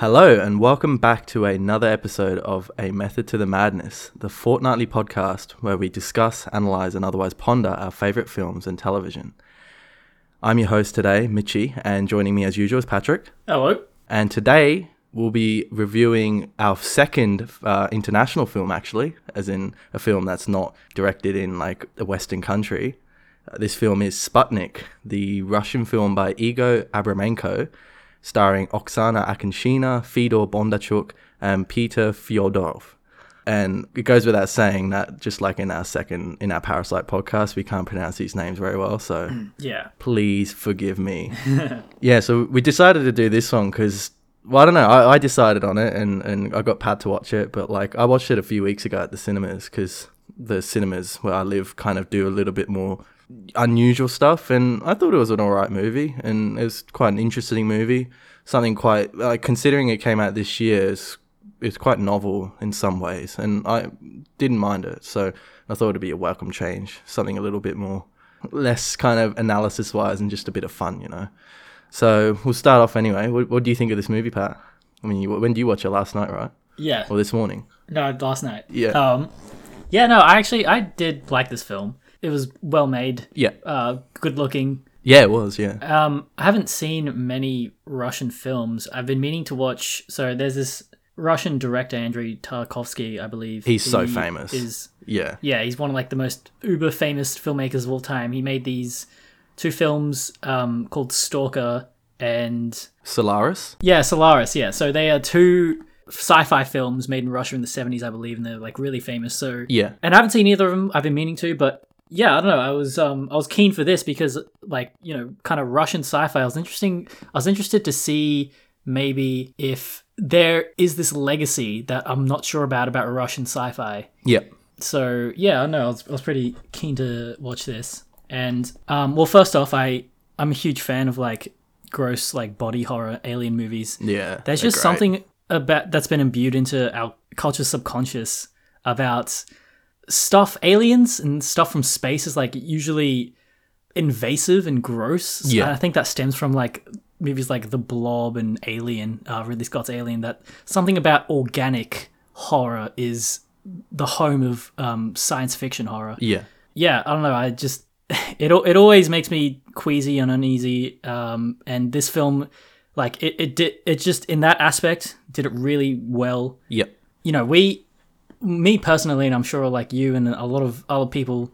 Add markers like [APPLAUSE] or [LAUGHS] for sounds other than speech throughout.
Hello, and welcome back to another episode of A Method to the Madness, the fortnightly podcast where we discuss, analyze, and otherwise ponder our favorite films and television. I'm your host today, Mitchy, and joining me as usual is Patrick. Hello. And today we'll be reviewing our second uh, international film, actually, as in a film that's not directed in like a Western country. Uh, this film is Sputnik, the Russian film by Egor Abramenko, starring Oksana Akinshina, Fedor Bondarchuk, and Peter Fyodorov. And it goes without saying that, just like in our second, in our Parasite podcast, we can't pronounce these names very well. So [CLEARS THROAT] Yeah. please forgive me. [LAUGHS] yeah, so we decided to do this one because, well, I don't know. I, I decided on it and, and I got Pat to watch it, but like I watched it a few weeks ago at the cinemas because the cinemas where I live kind of do a little bit more unusual stuff. And I thought it was an all right movie and it was quite an interesting movie. Something quite, like, considering it came out this year, it's, it's quite novel in some ways. And I didn't mind it. So I thought it'd be a welcome change, something a little bit more less kind of analysis wise and just a bit of fun, you know. So we'll start off anyway. What, what do you think of this movie, Pat? I mean, you, when do you watch it last night, right? Yeah. Or this morning? No, last night. Yeah. Um, yeah. No, I actually I did like this film. It was well made, Yeah. uh, good looking. Yeah, it was. Yeah. Um, I haven't seen many Russian films. I've been meaning to watch. So there's this Russian director Andrei Tarkovsky, I believe. He's so famous. Is Yeah. yeah, he's one of like the most uber famous filmmakers of all time. He made these two films um, called Stalker and Solaris. Yeah, Solaris. Yeah, so they are two sci-fi films made in Russia in the seventies, I believe, and they're like really famous. So Yeah. and I haven't seen either of them. I've been meaning to, but yeah, I don't know. I was um I was keen for this because like you know kind of Russian sci-fi. I was interesting. I was interested to see maybe if there is this legacy that I'm not sure about about Russian sci-fi. Yeah. So yeah, I know I was, I was pretty keen to watch this. And um, well, first off, I I'm a huge fan of like gross like body horror alien movies. Yeah. There's just great. something about that's been imbued into our culture subconscious about stuff aliens and stuff from space is like usually invasive and gross. Yeah. And I think that stems from like movies like The Blob and Alien, uh, Ridley Scott's Alien. That something about organic horror is the home of um, science fiction horror Yeah. yeah, I don't know. I just [LAUGHS] it it always makes me queasy and uneasy. Um, and this film, like it it did it just in that aspect did it really well. Yep. You know, we, me personally, and I'm sure like you and a lot of other people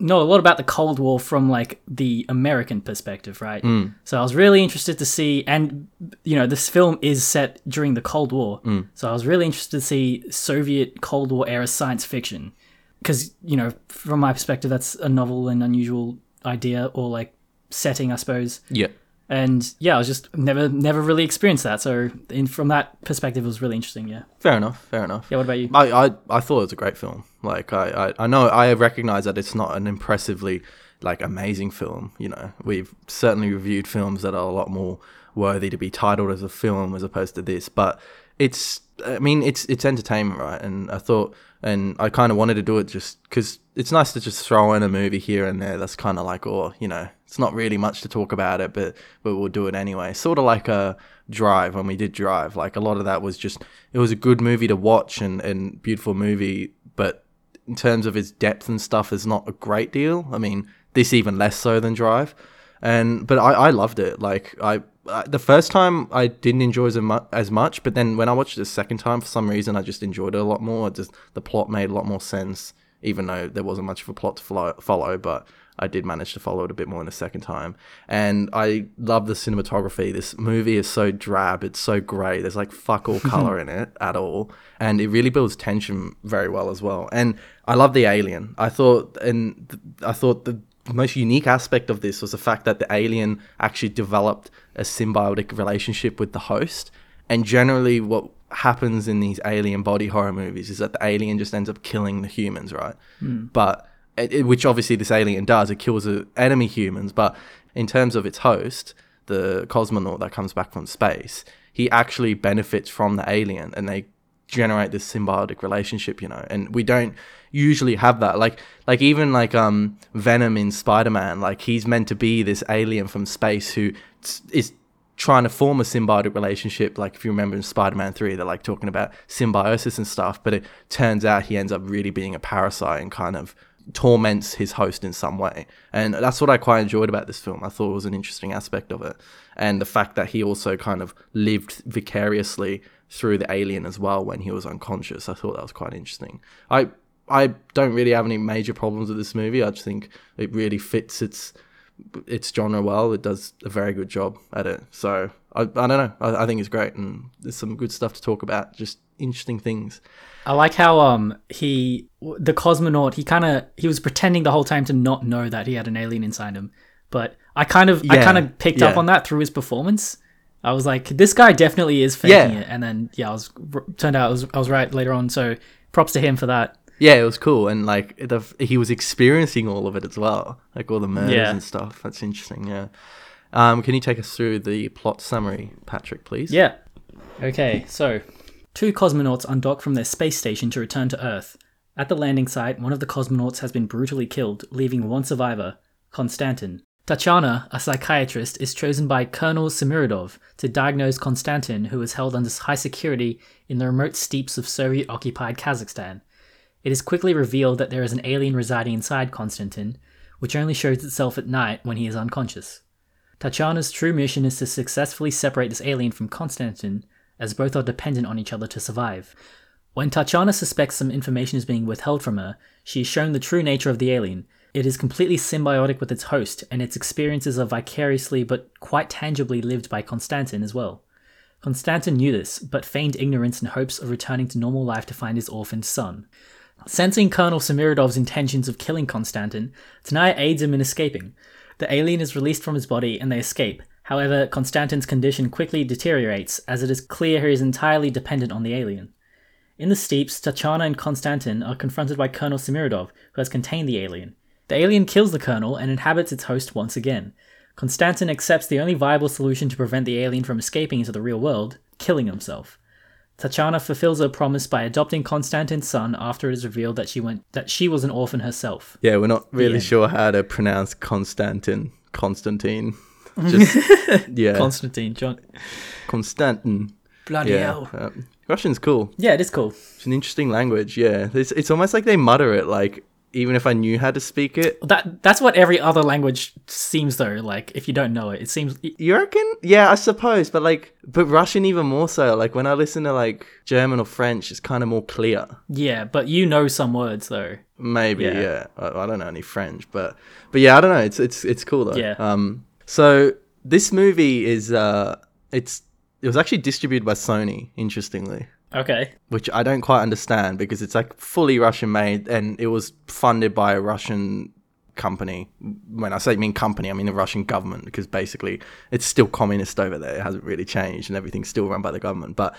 know a lot about the Cold War from like the American perspective, right? Mm. So I was really interested to see, and you know, this film is set during the Cold War, mm. so I was really interested to see Soviet Cold War era science fiction. Because you know from my perspective that's a novel and unusual idea or like setting i suppose. Yeah. And yeah i was just never never really experienced that so in from that perspective it was really interesting yeah Fair enough. Fair enough. yeah what about you I, I, I thought it was a great film. Like I, I, I know I recognize that it's not an impressively like amazing film. You know, we've certainly reviewed films that are a lot more worthy to be titled as a film as opposed to this. But it's I mean it's it's entertainment, right? And I thought and I kind of wanted to do it just because it's nice to just throw in a movie here and there. That's kind of like, oh, you know, it's not really much to talk about it, but but we'll do it anyway. Sort of like a Drive when we did Drive. Like a lot of that was just it was a good movie to watch and and beautiful movie, but in terms of its depth and stuff, is not a great deal. I mean, this even less so than Drive. And but I, I loved it. Like I, I the first time I didn't enjoy as, mu- as much, but then when I watched it the second time, for some reason I just enjoyed it a lot more. It just the plot made a lot more sense, even though there wasn't much of a plot to follow. follow but I did manage to follow it a bit more in the second time. And I love the cinematography. This movie is so drab. It's so grey. There's like fuck all [LAUGHS] color in it at all. And it really builds tension very well as well. And I love the alien. I thought, and th- I thought the most unique aspect of this was the fact that the alien actually developed a symbiotic relationship with the host. And generally, what happens in these alien body horror movies is that the alien just ends up killing the humans, right? Hmm. But it, which obviously this alien does, it kills the enemy humans. But in terms of its host, the cosmonaut that comes back from space, he actually benefits from the alien, and they generate this symbiotic relationship, you know. And we don't usually have that. Like, like even like um Venom in Spider Man, like he's meant to be this alien from space who s- is trying to form a symbiotic relationship. Like if you remember in Spider-Man Three, they're like talking about symbiosis and stuff, but it turns out he ends up really being a parasite and kind of torments his host in some way. And that's what I quite enjoyed about this film. I thought it was an interesting aspect of it. And the fact that he also kind of lived vicariously through the alien as well when he was unconscious. I thought that was quite interesting. I I don't really have any major problems with this movie. I just think it really fits its its genre well. It does a very good job at it. So I, I don't know. I, I think it's great, and there's some good stuff to talk about. Just interesting things. I like how um he the cosmonaut he kind of he was pretending the whole time to not know that he had an alien inside him, but I kind of I kind of picked up on that through his performance. I was like, this guy definitely is faking Yeah. it, and then yeah, I was turned out I was I was right later on. So props to him for that. Yeah, it was cool, and like the, he was experiencing all of it as well, like all the murders Yeah. and stuff. That's interesting. Yeah. Um, can you take us through the plot summary, Patrick, please? Yeah. Okay, so two cosmonauts undock from their space station to return to Earth. At the landing site, one of the cosmonauts has been brutally killed, leaving one survivor, Konstantin. Tatiana, a psychiatrist, is chosen by Colonel Semiradov to diagnose Konstantin, who is held under high security in the remote steppes of Soviet occupied Kazakhstan. It is quickly revealed that there is an alien residing inside Konstantin, which only shows itself at night when he is unconscious. Tatiana's true mission is to successfully separate this alien from Konstantin, as both are dependent on each other to survive. When Tatiana suspects some information is being withheld from her, she is shown the true nature of the alien. It is completely symbiotic with its host, and its experiences are vicariously but quite tangibly lived by Konstantin as well. Konstantin knew this, but feigned ignorance in hopes of returning to normal life to find his orphaned son. Sensing Colonel Semiradov's intentions of killing Konstantin, Tanaya aids him in escaping. The alien is released from his body and they escape. However, Konstantin's condition quickly deteriorates as it is clear he is entirely dependent on the alien. In the steeps, Tatiana and Konstantin are confronted by Colonel Semiradov, who has contained the alien. The alien kills the colonel and inhabits its host once again. Konstantin accepts the only viable solution to prevent the alien from escaping into the real world, killing himself. Tatiana fulfills her promise by adopting Konstantin's son after it is revealed that she went that she was an orphan herself. Yeah, we're not really sure how to pronounce Constantin. Constantine. [LAUGHS] Just yeah, Constantine, John. Constantin. Bloody Yeah, hell. um, Russian's cool. Yeah, it is cool. It's an interesting language. Yeah, it's it's almost like they mutter it. Like even if I knew how to speak it, That that's what every other language seems though. Like if you don't know it, it seems you reckon? Yeah, I suppose. But like, but Russian even more so. Like when I listen to like German or French, it's kind of more clear. yeah. But you know some words though. Maybe, Yeah. yeah. I, I don't know any French, but but yeah, I don't know. It's it's it's cool though. Yeah. Um. So this movie is uh, it's it was actually distributed by Sony. Interestingly. Okay. Which I don't quite understand because it's like fully Russian made and it was funded by a Russian company. When I say mean company, I mean the Russian government because basically it's still communist over there. It hasn't really changed and everything's still run by the government. But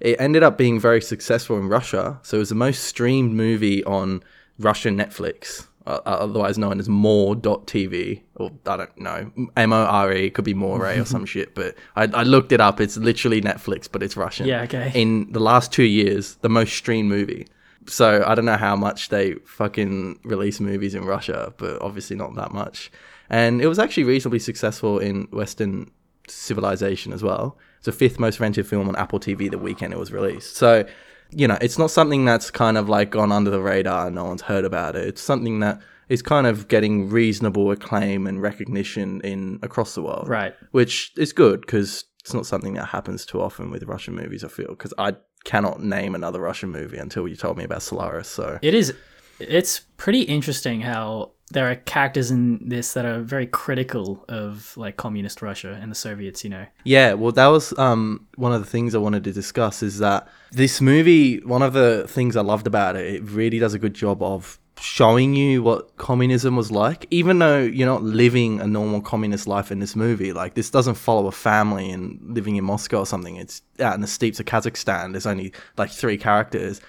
it ended up being very successful in Russia. So it was the most streamed movie on Russian Netflix, Uh, uh, otherwise known as More.tv, or I don't know, M O R E, could be More or some [LAUGHS] shit. But I, I looked it up. It's literally Netflix, but it's Russian. Yeah, okay. In the last two years, the most streamed movie. So I don't know how much they fucking release movies in Russia, but obviously not that much. And it was actually reasonably successful in Western civilization as well. It's the fifth most rented film on Apple TV the weekend it was released. So, you know, it's not something that's kind of like gone under the radar and no one's heard about it. It's something that is kind of getting reasonable acclaim and recognition in across the world Right. which is good because it's not something that happens too often with Russian movies. I feel because I cannot name another Russian movie until you told me about Solaris. So It is. It's pretty interesting how there are characters in this that are very critical of like communist Russia and the Soviets. You know. yeah, well, that was um one of the things I wanted to discuss is that this movie. One of the things I loved about it, it really does a good job of showing you what communism was like even though you're not living a normal communist life in this movie like this doesn't follow a family and living in moscow or something it's out in the steeps of kazakhstan there's only like three characters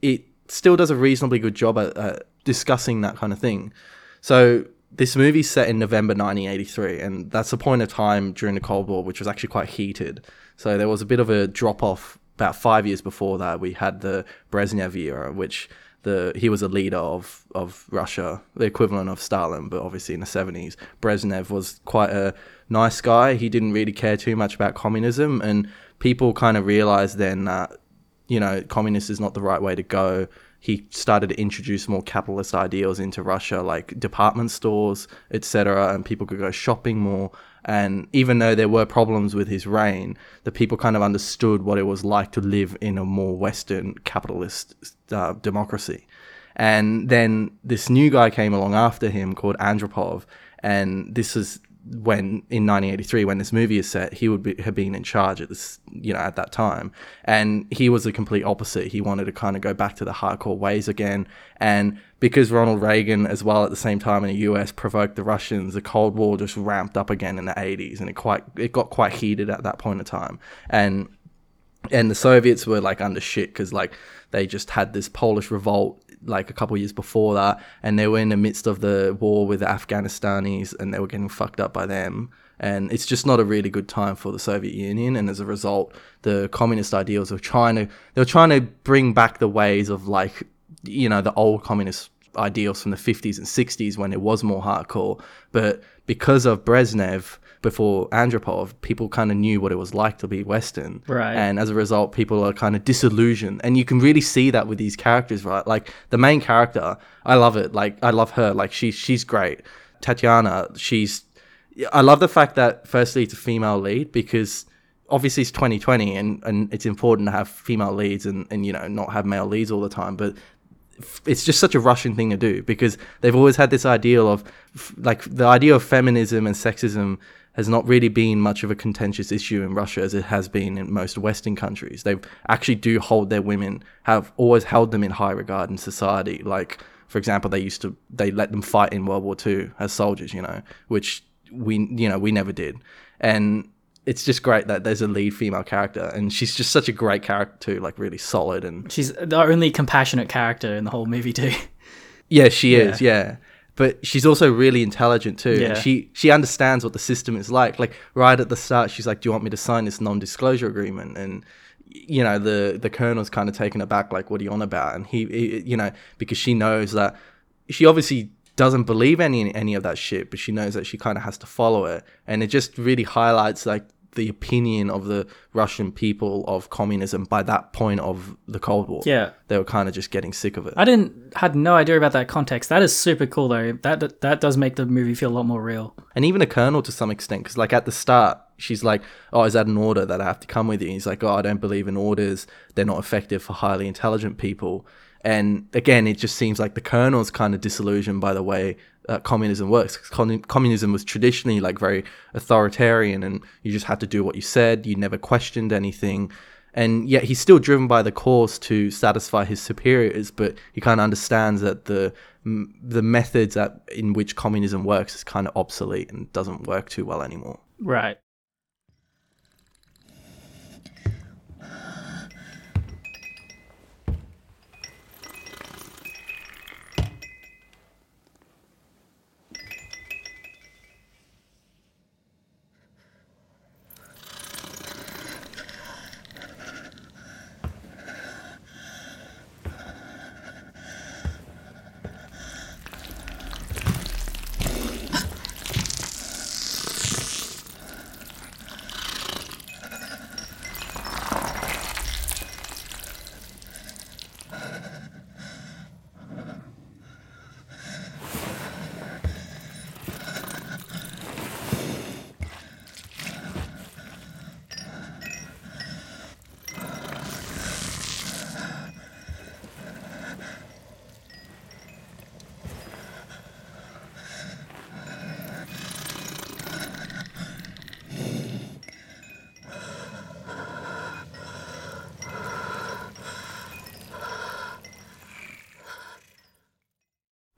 it still does a reasonably good job at, at discussing that kind of thing. So this movie's set in November 1983, and that's a point of time during the Cold War which was actually quite heated. So there was a bit of a drop off about five years before that. We had the Brezhnev era, which the he was a leader of of Russia, the equivalent of Stalin, but obviously in the seventies. Brezhnev was quite a nice guy. He didn't really care too much about communism, and people kind of realized then that you know communist is not the right way to go. He started to introduce more capitalist ideals into Russia, like department stores, etc., and people could go shopping more. And even though there were problems with his reign, the people kind of understood what it was like to live in a more Western capitalist uh, democracy. And then this new guy came along after him called Andropov, and this is when in 1983 when this movie is set he would be, have been in charge at this you know at that time. And he was the complete opposite. He wanted to kind of go back to the hardcore ways again. And because Ronald Reagan as well at the same time in the US provoked the Russians the Cold War just ramped up again in the 80s and it quite it got quite heated at that point in time. And and the Soviets were like under shit because like they just had this Polish revolt like a couple years before that, and they were in the midst of the war with the Afghanistanis, and they were getting fucked up by them. And it's just not a really good time for the Soviet Union, and as a result, the communist ideals of trying to they were trying to bring back the ways of like you know the old communist ideals from the 50s and 60s when it was more hardcore, but because of Brezhnev before Andropov, people kind of knew what it was like to be Western. Right. And as a result, people are kind of disillusioned. And you can really see that with these characters, right? Like the main character, I love it. Like I love her. Like she, she's great. Tatiana, she's, I love the fact that firstly it's a female lead because obviously it's 2020 and, and it's important to have female leads and, and, you know, not have male leads all the time. But it's just such a Russian thing to do because they've always had this ideal of like the idea of feminism and sexism has not really been much of a contentious issue in Russia as it has been in most Western countries. They actually do hold their women, have always held them in high regard in society. Like, for example, they used to they let them fight in World War II as soldiers, you know, which we you know we never did, and it's just great that there's a lead female character and she's just such a great character too, like really solid and she's the only compassionate character in the whole movie too. Yeah, she is. Yeah but she's also really intelligent too. Yeah. She she understands what the system is like. Like right at the start, she's like, "Do you want me to sign this non-disclosure agreement?" And you know, the the colonel's kind of taken aback, like, "What are you on about?" And he, he you know, because she knows that she obviously doesn't believe any any of that shit, but she knows that she kind of has to follow it, and it just really highlights like the opinion of the Russian people of communism by that point of the Cold War. Yeah, they were kind of just getting sick of it. I didn't had no idea about that context. That is super cool though. That that does make the movie feel a lot more real. And even the colonel to some extent, because like at the start, she's like, "Oh, is that an order that I have to come with you?" And he's like, "Oh, I don't believe in orders. They're not effective for highly intelligent people." And again, it just seems like the colonel's kind of disillusioned by the way uh, communism works. Con- communism was traditionally like very authoritarian, and you just had to do what you said. You never questioned anything, and yet he's still driven by the cause to satisfy his superiors. But he kind of understands that the the methods that in which communism works is kind of obsolete and doesn't work too well anymore. Right.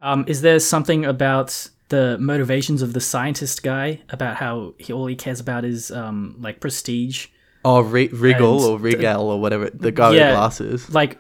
Um, is there something about the motivations of the scientist guy about how he all he cares about is um, like prestige? Oh, R- Riggle or Rigel or whatever the guy yeah, with glasses. Like,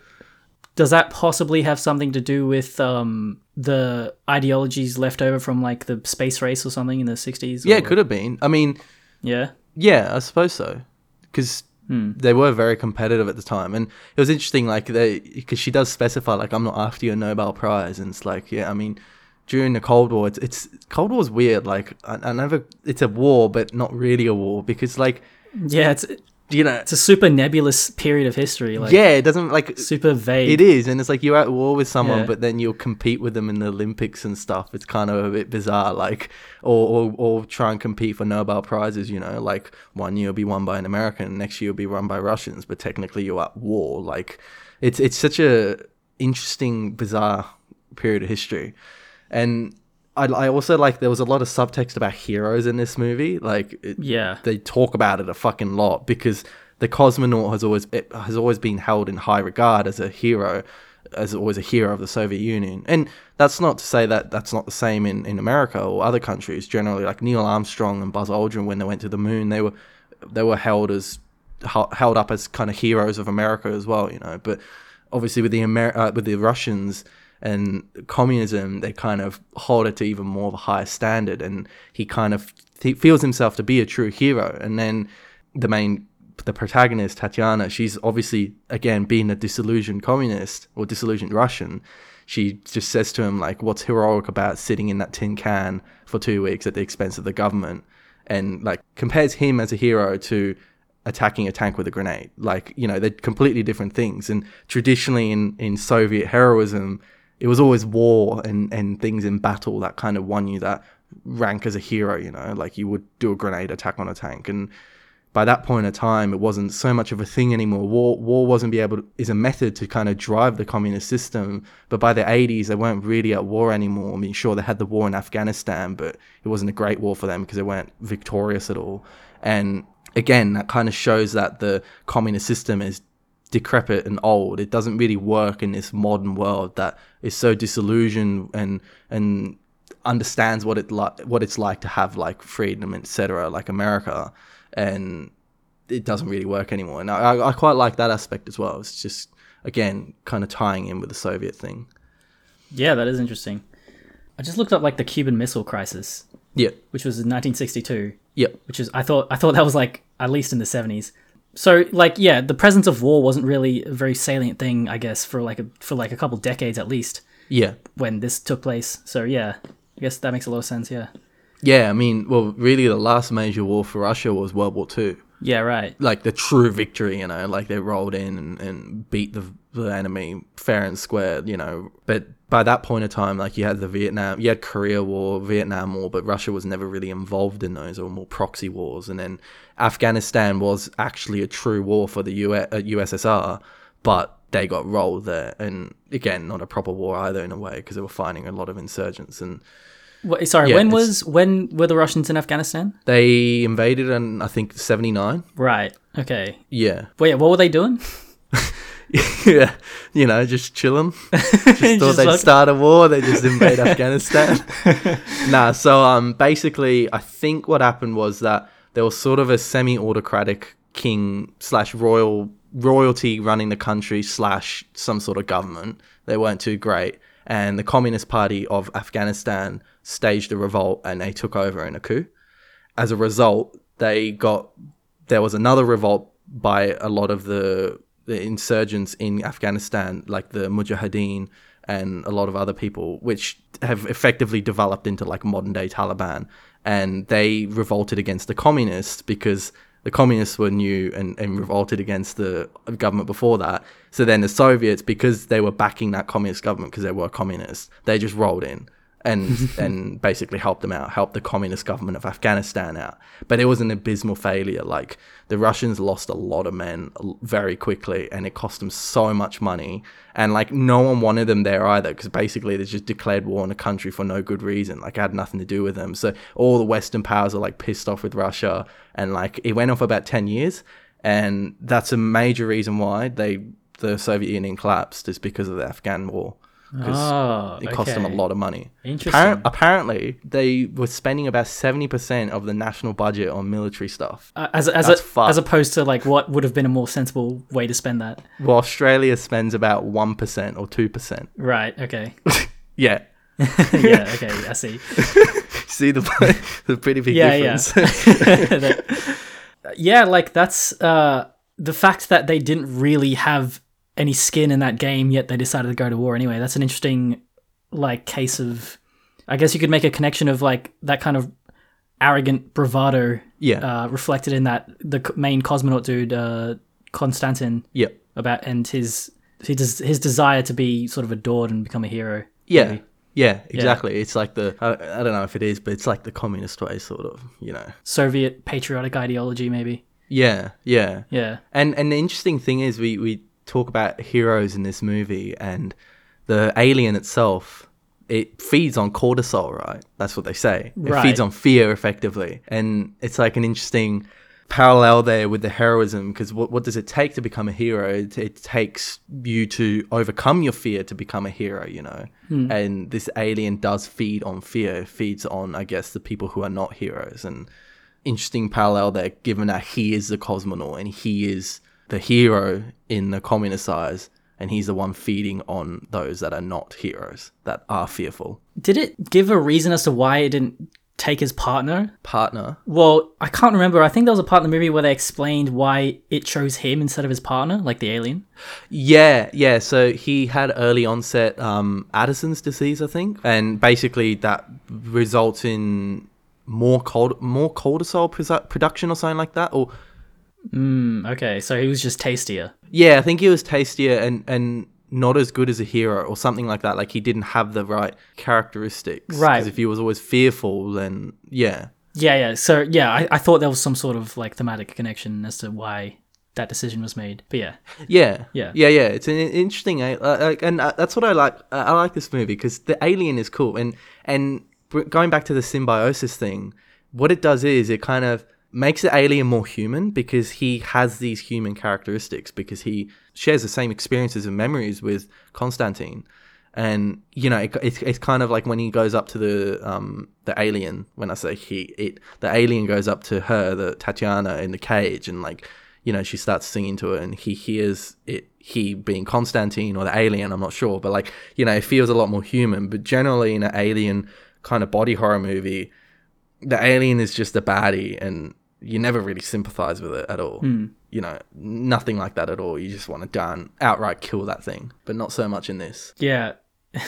does that possibly have something to do with um, the ideologies left over from like the space race or something in the sixties? Yeah, it could have been. I mean, yeah, yeah, I suppose so. Because Hmm. They were very competitive at the time, and it was interesting. Like they, because she does specify, like, I'm not after your Nobel Prize, and it's like, yeah, I mean, during the Cold War, it's, it's Cold War's weird. Like, I, I never, it's a war, but not really a war because, like, Yeah, it's you know, it's a super nebulous period of history. Like yeah, it doesn't like super vague. It is, and it's like you're at war with someone, Yeah. but then you'll compete with them in the Olympics and stuff. It's kind of a bit bizarre, like, or, or or try and compete for Nobel prizes. You know, like one year will be won by an American, next year will be run by Russians, but technically you're at war. Like, it's it's such a interesting, bizarre period of history, and. I, I also like there was a lot of subtext about heroes in this movie. Like, it, Yeah. they talk about it a fucking lot because the cosmonaut has always has always been held in high regard as a hero, as always a hero of the Soviet Union. And that's not to say that that's not the same in, in America or other countries. Generally, like Neil Armstrong and Buzz Aldrin, when they went to the moon, they were they were held as held up as kind of heroes of America as well. You know, but obviously with the Amer- uh, with the Russians and communism, they kind of hold it to even more of a higher standard, and he kind of he feels himself to be a true hero. And then the main the protagonist Tatiana, she's obviously again being a disillusioned communist or disillusioned Russian. She just says to him like, "What's heroic about sitting in that tin can for two weeks at the expense of the government?" And like compares him as a hero to attacking a tank with a grenade. Like, you know, they're completely different things. And traditionally in, in Soviet heroism, it was always war and, and things in battle that kind of won you that rank as a hero, you know, like you would do a grenade attack on a tank. And by that point in time, it wasn't so much of a thing anymore. War, war wasn't be able to, is a method to kind of drive the communist system. But by the 80s, they weren't really at war anymore. I mean, sure, they had the war in Afghanistan, but it wasn't a great war for them because they weren't victorious at all. And again, that kind of shows that the communist system is decrepit and old. It doesn't really work in this modern world that is so disillusioned and and understands what it like what it's like to have like freedom, etc. Like America, and it doesn't really work anymore. And I, I quite like that aspect as well. It's just again kind of tying in with the Soviet thing. Yeah, that is interesting. I just looked up like the Cuban Missile Crisis, Yeah, which was in 1962. yeah, which is I thought I thought that was like at least in the seventies. So like yeah, the presence of war wasn't really a very salient thing, I guess, for like a for like a couple decades at least yeah. when this took place. So yeah, I guess that makes a lot of sense. Yeah, Yeah, I mean, well, really, the last major war for Russia was World War Two. yeah, right. like the true victory, you know, like they rolled in and, and beat the, the enemy fair and square, you know. But by that point of time, like you had the Vietnam, you had Korea War, Vietnam War, but Russia was never really involved in those or more proxy wars. And then Afghanistan was actually a true war for the U- uh, USSR, but they got rolled there. And again, not a proper war either in a way because they were fighting a lot of insurgents and Wha- sorry, Yeah, when was when were the Russians in Afghanistan? they invaded in I think seventy nine. Right. Okay. Yeah. Wait, what were they doing? [LAUGHS] [LAUGHS] yeah, you know, just chilling. [LAUGHS] Just thought Just they'd like- start a war. They just invade Afghanistan. [LAUGHS] nah, so um, basically, I think what happened was that there was sort of a semi-autocratic king slash royal royalty running the country slash some sort of government. They weren't too great, and the Communist Party of Afghanistan staged a revolt and they took over in a coup. As a result, they got there was another revolt by a lot of the the insurgents in Afghanistan, like the Mujahideen and a lot of other people, which have effectively developed into like modern day Taliban. And they revolted against the communists because the communists were new and, and revolted against the government before that. So then the Soviets, because they were backing that communist government because they were communists, they just rolled in and [LAUGHS] and basically helped them out, helped the communist government of Afghanistan out. But it was an abysmal failure. Like the Russians lost a lot of men very quickly, and it cost them so much money. And like no one wanted them there either, because basically they just declared war on a country for no good reason. Like it had nothing to do with them. So all the Western powers are like pissed off with Russia, and like it went on for about ten years, and that's a major reason why they the Soviet Union collapsed is because of the Afghan war because Oh, it cost them a lot of money. Interesting. Appar- apparently, they were spending about seventy percent of the national budget on military stuff. Uh, as as That's a, fucked. as opposed to like what would have been a more sensible way to spend that. Well, Australia spends about one percent or two percent. Right. Okay. [LAUGHS] Yeah, [LAUGHS] yeah. Okay. I see. [LAUGHS] see the the pretty big Yeah, yeah. difference. That- yeah, like that's uh the fact that they didn't really have any skin in that game, yet they decided to go to war anyway. That's an interesting, like, case of. I guess you could make a connection of like that kind of arrogant bravado Yeah. uh, reflected in that the main cosmonaut dude, uh, Konstantin, yeah. about and his his his desire to be sort of adored and become a hero. Yeah. maybe. Yeah, exactly. It's like the I, I don't know if it is, but it's like the communist way, sort of. You know. Soviet patriotic ideology, maybe. Yeah, yeah. Yeah. And and the interesting thing is we we talk about heroes in this movie and the alien itself it feeds on cortisol, right? That's what they say. It Right. feeds on fear effectively. And it's like an interesting parallel there with the heroism because what, what does it take to become a hero? It, it takes you to overcome your fear to become a hero, you know? Hmm. And this alien does feed on fear, It feeds on, I guess, the people who are not heroes. And interesting parallel there, given that he is the cosmonaut and he is the hero in the communist eyes, and he's the one feeding on those that are not heroes, that are fearful. Did it give a reason as to why it didn't take his partner? Partner. Well, I can't remember. I think there was a part in the movie where they explained why it chose him instead of his partner, like the alien. Yeah, yeah. So he had early onset um, Addison's disease, I think, and basically that results in more cold, more cortisol produ- production or something like that. Or Mm, okay, so he was just tastier. yeah, I think he was tastier and and not as good as a hero or something like that. Like he didn't have the right characteristics. Right. Because if he was always fearful, then yeah, Yeah, yeah. So yeah, I, I thought there was some sort of like thematic connection as to why that decision was made. But yeah, Yeah, Yeah. yeah, yeah. It's an interesting, uh, like, and uh, that's what I like. Uh, I like this movie because the alien is cool, and and going back to the symbiosis thing, what it does is it kind of makes the alien more human because he has these human characteristics because he shares the same experiences and memories with Constantine. And you know, it, it's, it's kind of like when he goes up to the um the alien. When I say he, it the alien goes up to her, the Tatiana, in the cage, and like you know, she starts singing to it and he hears it, he being Constantine or the alien, I'm not sure, but like, you know, it feels a lot more human. But generally, in an alien kind of body horror movie, the alien is just a baddie and you never really sympathize with it at all. You know, nothing like that at all. You just want to down outright kill that thing, but not so much in this. yeah. [LAUGHS]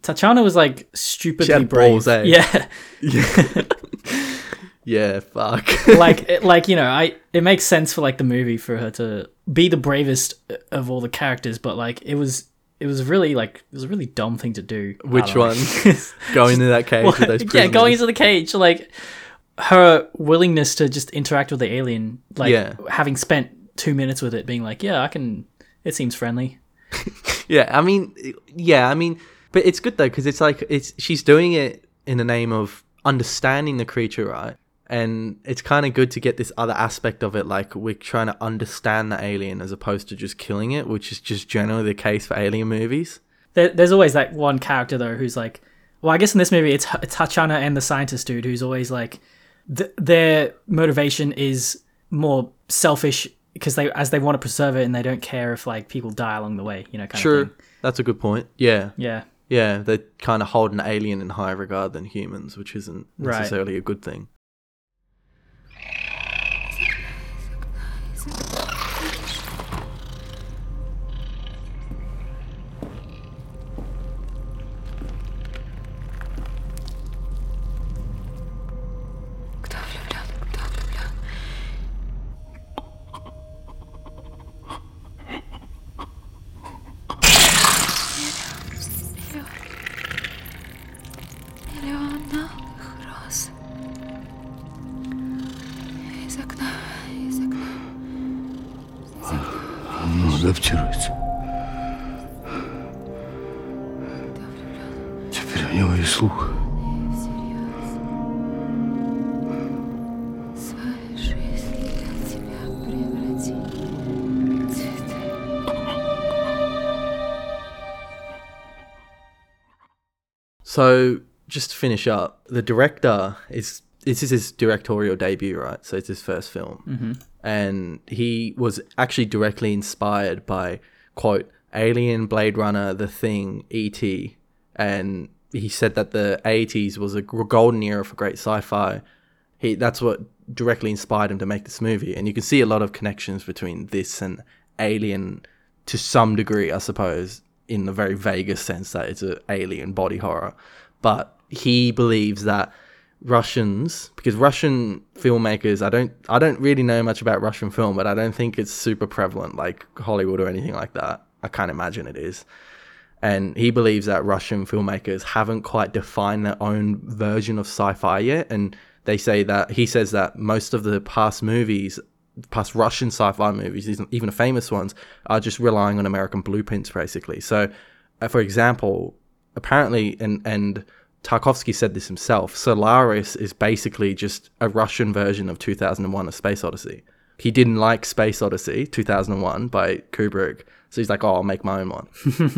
Tatiana was like stupidly She had brave. balls, eh? Yeah, [LAUGHS] Yeah, fuck. [LAUGHS] like it, like you know, I it makes sense for like the movie for her to be the bravest of all the characters, but like it was it was really like it was a really dumb thing to do. Which one? [LAUGHS] going into that cage with those [LAUGHS] yeah, going into the cage, like her willingness to just interact with the alien, like Yeah. having spent two minutes with it, being like, yeah, I can. It seems friendly. [LAUGHS] Yeah, I mean, yeah, I mean, but it's good though because it's like it's she's doing it in the name of understanding the creature, right? And it's kind of good to get this other aspect of it, like we're trying to understand the alien as opposed to just killing it, which is just generally the case for alien movies. There, there's always that one character though who's like, well, I guess in this movie it's, it's Tatiana and the scientist dude who's always like, th- their motivation is more selfish because they as they want to preserve it and they don't care if like people die along the way, you know, kind Sure, that's a good point. Yeah, Yeah, yeah, they kind of hold an alien in higher regard than humans, which isn't Right. necessarily a good thing. адаптируется. Кто влюблен? Теперь у него и слух. Всерьез. Свою жизнь для тебя преврати. Цветы. So, just to finish up, the director is this is his directorial debut, right? So it's his first film, mm-hmm. and he was actually directly inspired by quote Alien, Blade Runner, The Thing, E.T., and he said that the 80s was a golden era for great sci-fi, he that's what directly inspired him to make this movie. And you can see a lot of connections between this and Alien to some degree, I suppose, in the very vaguest sense that it's an alien body horror. But he believes that Russians, because Russian filmmakers, I don't, I don't really know much about Russian film, but I don't think it's super prevalent like Hollywood or anything like that. I can't imagine it is. And he believes that Russian filmmakers haven't quite defined their own version of sci-fi yet. And they say that he says that most of the past movies, past Russian sci-fi movies, even- famous ones, are just relying on American blueprints, basically. So, uh, for example, apparently, and and Tarkovsky said this himself. Solaris is basically just a Russian version of 2001: A Space Odyssey. He didn't like Space Odyssey 2001 by Kubrick, so he's like, "Oh, I'll make my own one."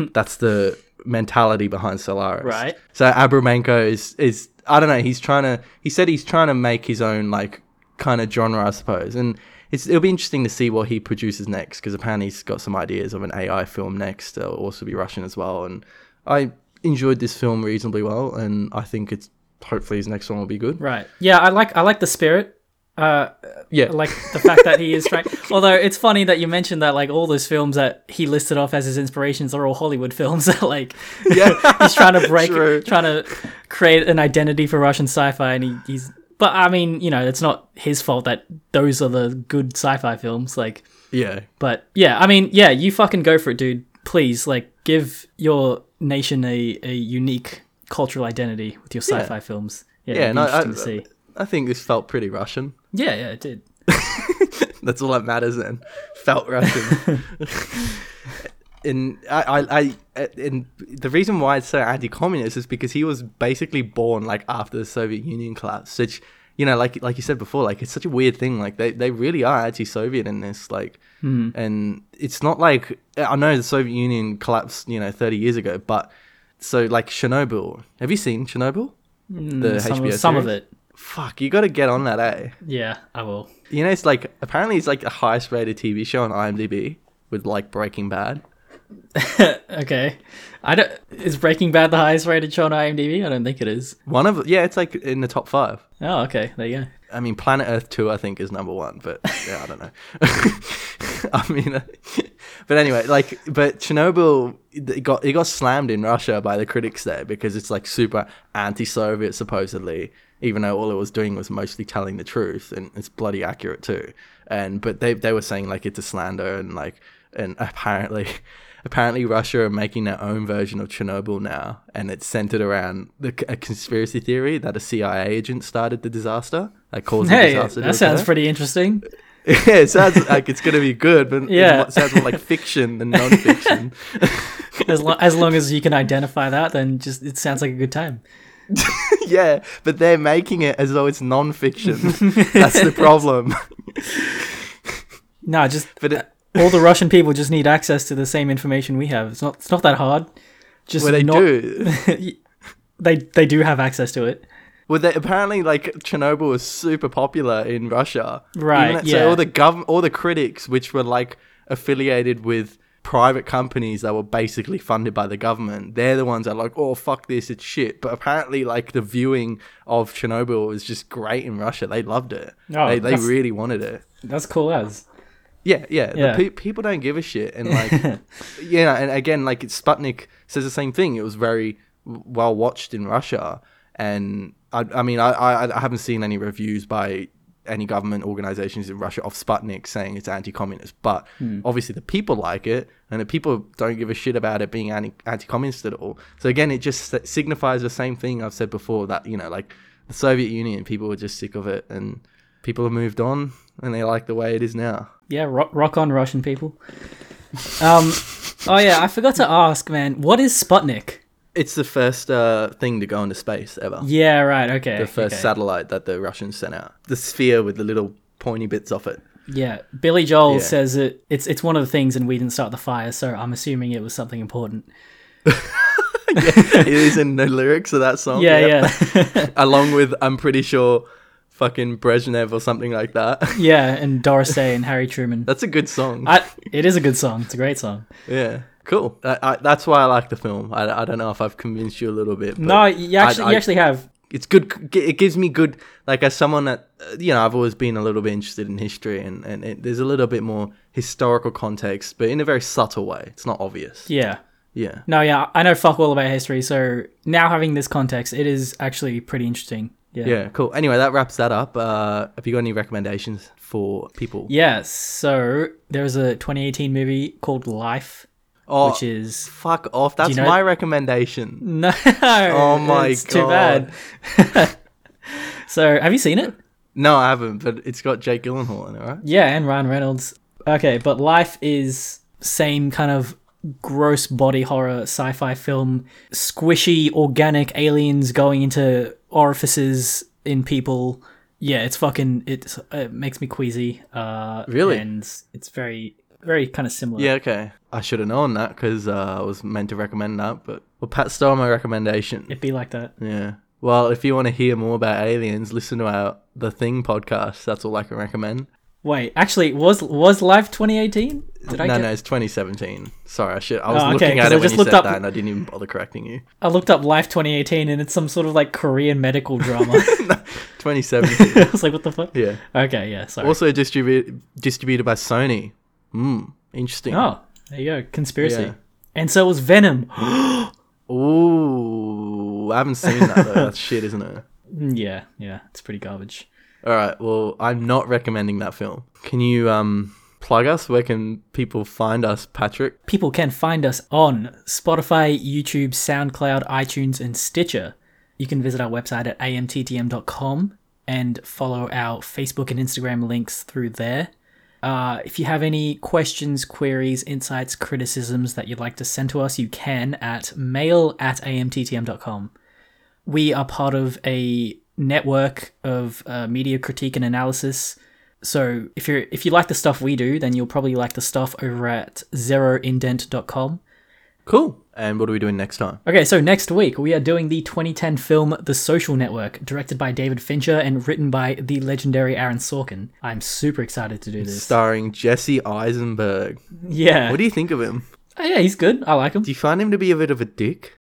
[LAUGHS] That's the mentality behind Solaris. Right. So Abramenko is is I don't know. He's trying to. He said he's trying to make his own like kind of genre, I suppose, and. It's, it'll be interesting to see what he produces next because apparently he's got some ideas of an AI film next. It'll also be Russian as well. And I enjoyed this film reasonably well, and I think it's hopefully his next one will be good. Right. Yeah, I like I like the spirit. Uh, Yeah, I like the fact that he is trying. [LAUGHS] Although it's funny that you mentioned that like all those films that he listed off as his inspirations are all Hollywood films. [LAUGHS] like yeah, [LAUGHS] he's trying to break, True. trying to create an identity for Russian sci-fi, and he, he's. But I mean, you know, it's not his fault that those are the good sci-fi films. Like, yeah, but yeah, I mean, yeah, you fucking go for it, dude. Please, like, give your nation a, a unique cultural identity with your sci-fi films. Yeah, yeah. it'd I, see. I think this felt pretty Russian. Yeah, yeah, it did. [LAUGHS] That's all that matters. Then felt Russian. [LAUGHS] and I, I, I, and the reason why it's so anti-communist is because he was basically born like after the Soviet Union collapsed, which you know, like like you said before, like it's such a weird thing. Like they, they really are anti-Soviet in this. Like, and it's not like I know the Soviet Union collapsed, you know, thirty years ago, but so like Chernobyl. Have you seen Chernobyl? The some, HBO of, some of it. Fuck, you got to get on that, eh? Yeah, I will. You know, it's like apparently it's like the highest rated TV show on IMDb with like Breaking Bad. [LAUGHS] Okay, I don't. Is Breaking Bad the highest rated show on IMDb? I don't think it is. One of yeah, it's like in the top five. Oh, okay. There you go. I mean, Planet Earth two, I think, is number one, but yeah, I don't know. [LAUGHS] I mean, [LAUGHS] but anyway, like, but Chernobyl it got it got slammed in Russia by the critics there because it's like super anti-Soviet supposedly, even though all it was doing was mostly telling the truth, and it's bloody accurate too. And but they they were saying like it's a slander and like and apparently. Apparently, Russia are making their own version of Chernobyl now, and it's centered around the, a conspiracy theory that a CIA agent started the disaster, that caused the Hey, disaster. to that sounds occur. pretty interesting. [LAUGHS] yeah, it sounds like it's gonna be good, but Yeah. it sounds more like fiction than non-fiction. [LAUGHS] As, lo- as long as you can identify that, then just it sounds like a good time. [LAUGHS] yeah, but they're making it as though it's non-fiction. That's the problem. No, just But it, uh, all the Russian people just need access to the same information we have. It's not. It's not that hard. Just well, they not, do. [LAUGHS] They they do have access to it. Well, they, apparently, like Chernobyl was super popular in Russia. Right, Even- yeah. So all the gov, all the critics, which were like affiliated with private companies that were basically funded by the government, they're the ones that are like, oh fuck this, it's shit. But apparently, like the viewing of Chernobyl was just great in Russia. They loved it. Oh, they they really wanted it. That's cool as. Yeah, yeah. Yeah. The pe- people don't give a shit, and [LAUGHS] like, yeah, and again, like it's Sputnik says the same thing. It was very well watched in Russia, and I, I mean, I, I, I haven't seen any reviews by any government organizations in Russia of Sputnik saying it's anti-communist, but hmm. obviously the people like it, and the people don't give a shit about it being anti- anti-communist at all. So again, it just signifies the same thing I've said before that you know, like the Soviet Union, people were just sick of it, and people have moved on, and they like the way it is now. Yeah, rock, rock on, Russian people. Um, oh yeah, I forgot to ask, man. What is Sputnik? It's the first uh, thing to go into space ever. Yeah, right. Okay. the first okay. satellite that the Russians sent out. The sphere with the little pointy bits off it. Yeah, Billy Joel Yeah. says it. It's it's one of the things, and we didn't start the fire, so I'm assuming it was something important. [LAUGHS] it is in the lyrics of that song. [LAUGHS] Yeah, yep. yeah, [LAUGHS] Along with, I'm pretty sure, fucking Brezhnev or something like that. [LAUGHS] yeah. And Doris Day and Harry Truman. That's a good song. I, it is a good song. It's a great song. yeah. Cool. I, I, that's why I like the film. I, I don't know if I've convinced you a little bit. But No, you actually you actually have. it's good. It gives me good, like as someone that uh, you know, I've always been a little bit interested in history, and and it, there's a little bit more historical context, but in a very subtle way. It's not obvious. Yeah. Yeah. No, yeah, I know fuck all about history, so now having this context, it is actually pretty interesting. Yeah. Yeah. Cool. Anyway, that wraps that up. Uh, have you got any recommendations for people? Yeah, so there's a 2018 movie called Life, Oh, which is fuck off. That's know- my recommendation. no. Oh [LAUGHS] my it's too bad. [LAUGHS] so, have you seen it? No, I haven't, but it's got Jake Gyllenhaal in it, right? Yeah, and Ryan Reynolds. Okay, but Life is same kind of gross body horror sci-fi film, squishy organic aliens going into orifices in people. Yeah, it's fucking it's it makes me queasy. Uh Really? And it's very very kind of similar. Yeah, okay. I should have known that because uh, I was meant to recommend that, but well, Pat stole my recommendation. It'd be like that. Yeah. Well, if you want to hear more about aliens, listen to our The Thing podcast. That's all I can recommend. Wait, actually was was Life 2018? Did I no, get no, it's 2017. Sorry, I should. I was Oh, okay, looking at I it when just you said up- that, and I didn't even bother correcting you. I looked up Life 2018 and it's some sort of like Korean medical [LAUGHS] drama. 2017. [LAUGHS] I was like, what the fuck? yeah. Okay, yeah, sorry. Also distributed distributed by Sony. Hmm. Interesting. Oh, there you go. Conspiracy. Yeah. And so was Venom. [GASPS] Ooh, I haven't seen that though. That's shit, isn't it? Mm, yeah, yeah, it's pretty garbage. All right. Well, I'm not recommending that film. Can you um plug us? Where can people find us, Patrick? People can find us on Spotify, YouTube, SoundCloud, iTunes, and Stitcher. You can visit our website at amttm.com and follow our Facebook and Instagram links through there. Uh, if you have any questions, queries, insights, criticisms that you'd like to send to us, you can at mail at amttm.com. We are part of a network of uh, media critique and analysis. So if you're if you like the stuff we do, then you'll probably like the stuff over at zeroindent.com. Cool. And what are we doing next time? Okay, so next week we are doing the 2010 film The Social Network, directed by David Fincher and written by the legendary Aaron Sorkin. I'm super excited to do this. Starring Jesse Eisenberg. yeah. What do you think of him? Oh, yeah, he's good. I like him. Do you find him to be a bit of a dick?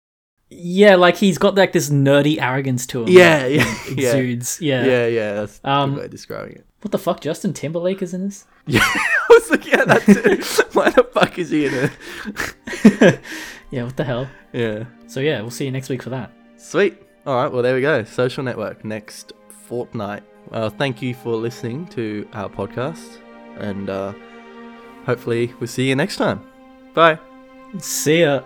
Yeah, like he's got like this nerdy arrogance to him. Yeah, yeah, [LAUGHS] yeah. Exudes. Yeah. Yeah, yeah. That's a Um, good way of describing it. What the fuck? Justin Timberlake is in this? [LAUGHS] Yeah, I was looking at that too. [LAUGHS] Why the fuck is he in it? Yeah, what the hell? Yeah. So yeah, we'll see you next week for that. Sweet. All right. Well, there we go. Social network next fortnight. Well, thank you for listening to our podcast, and uh, hopefully we'll see you next time. Bye. See ya.